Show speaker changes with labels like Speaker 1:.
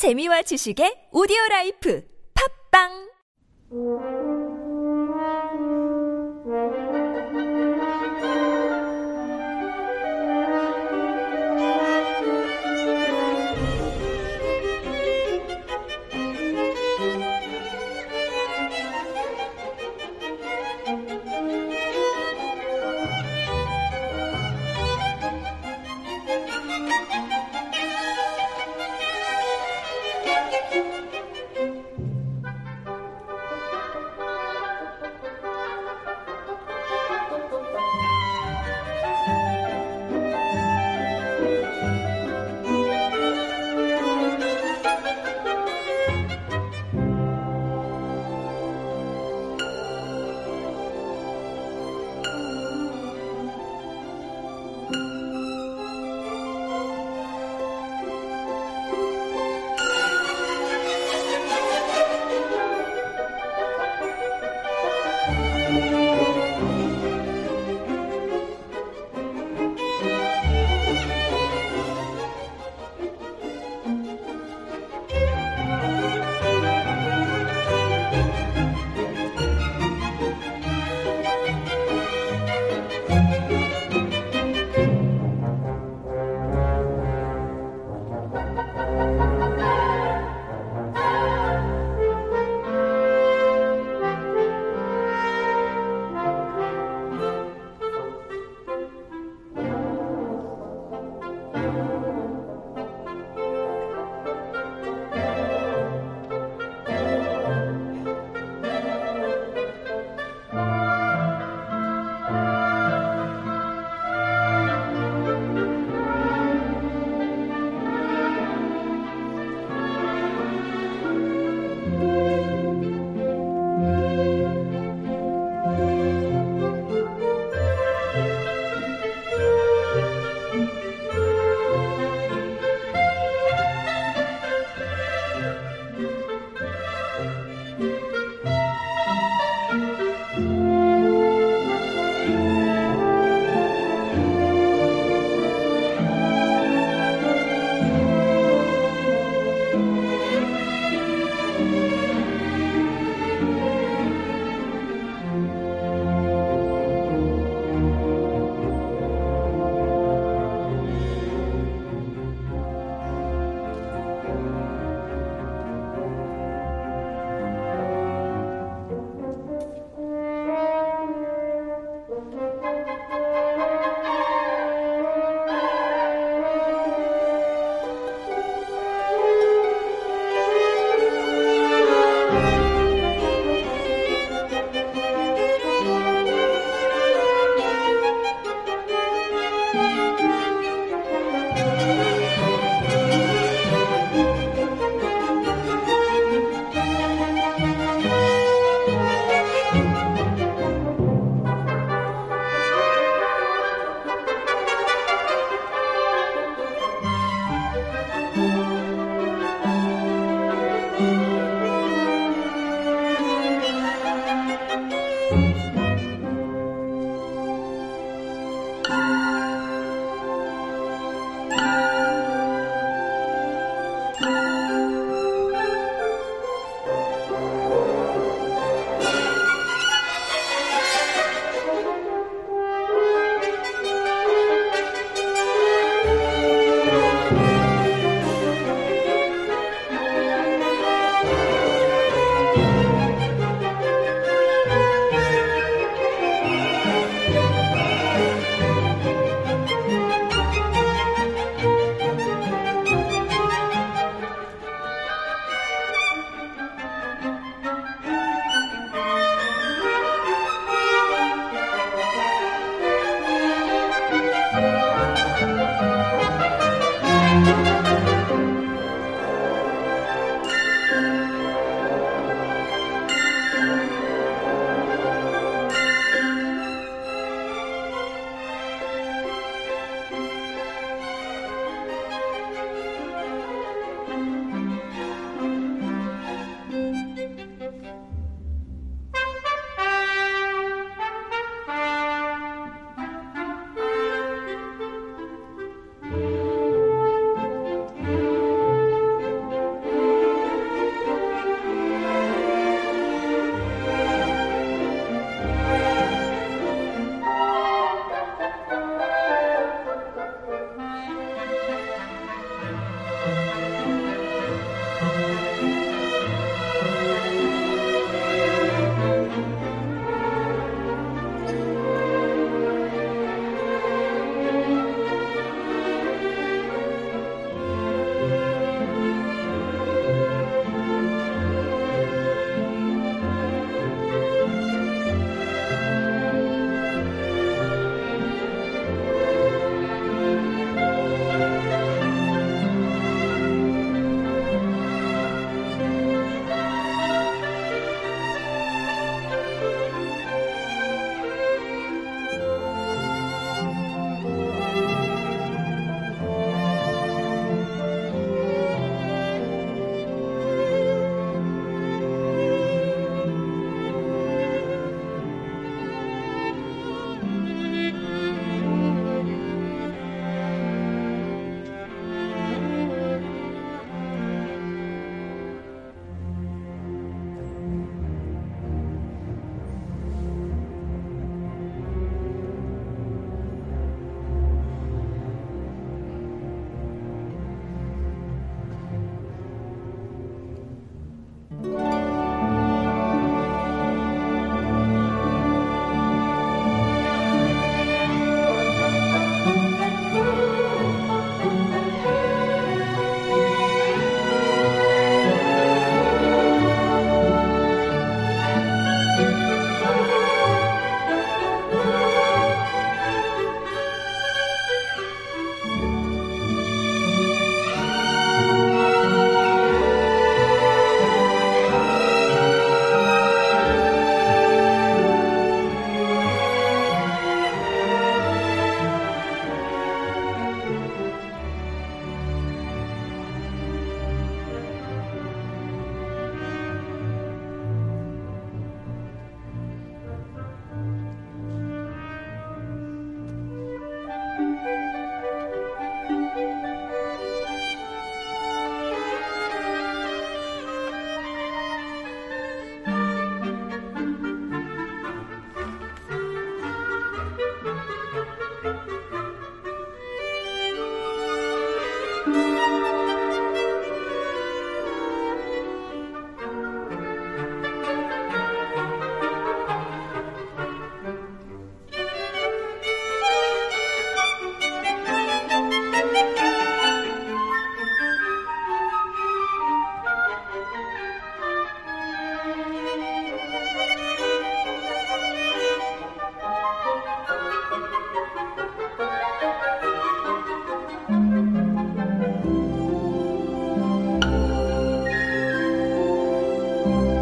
Speaker 1: 재미와 지식의 오디오 라이프. 팝빵 嗯。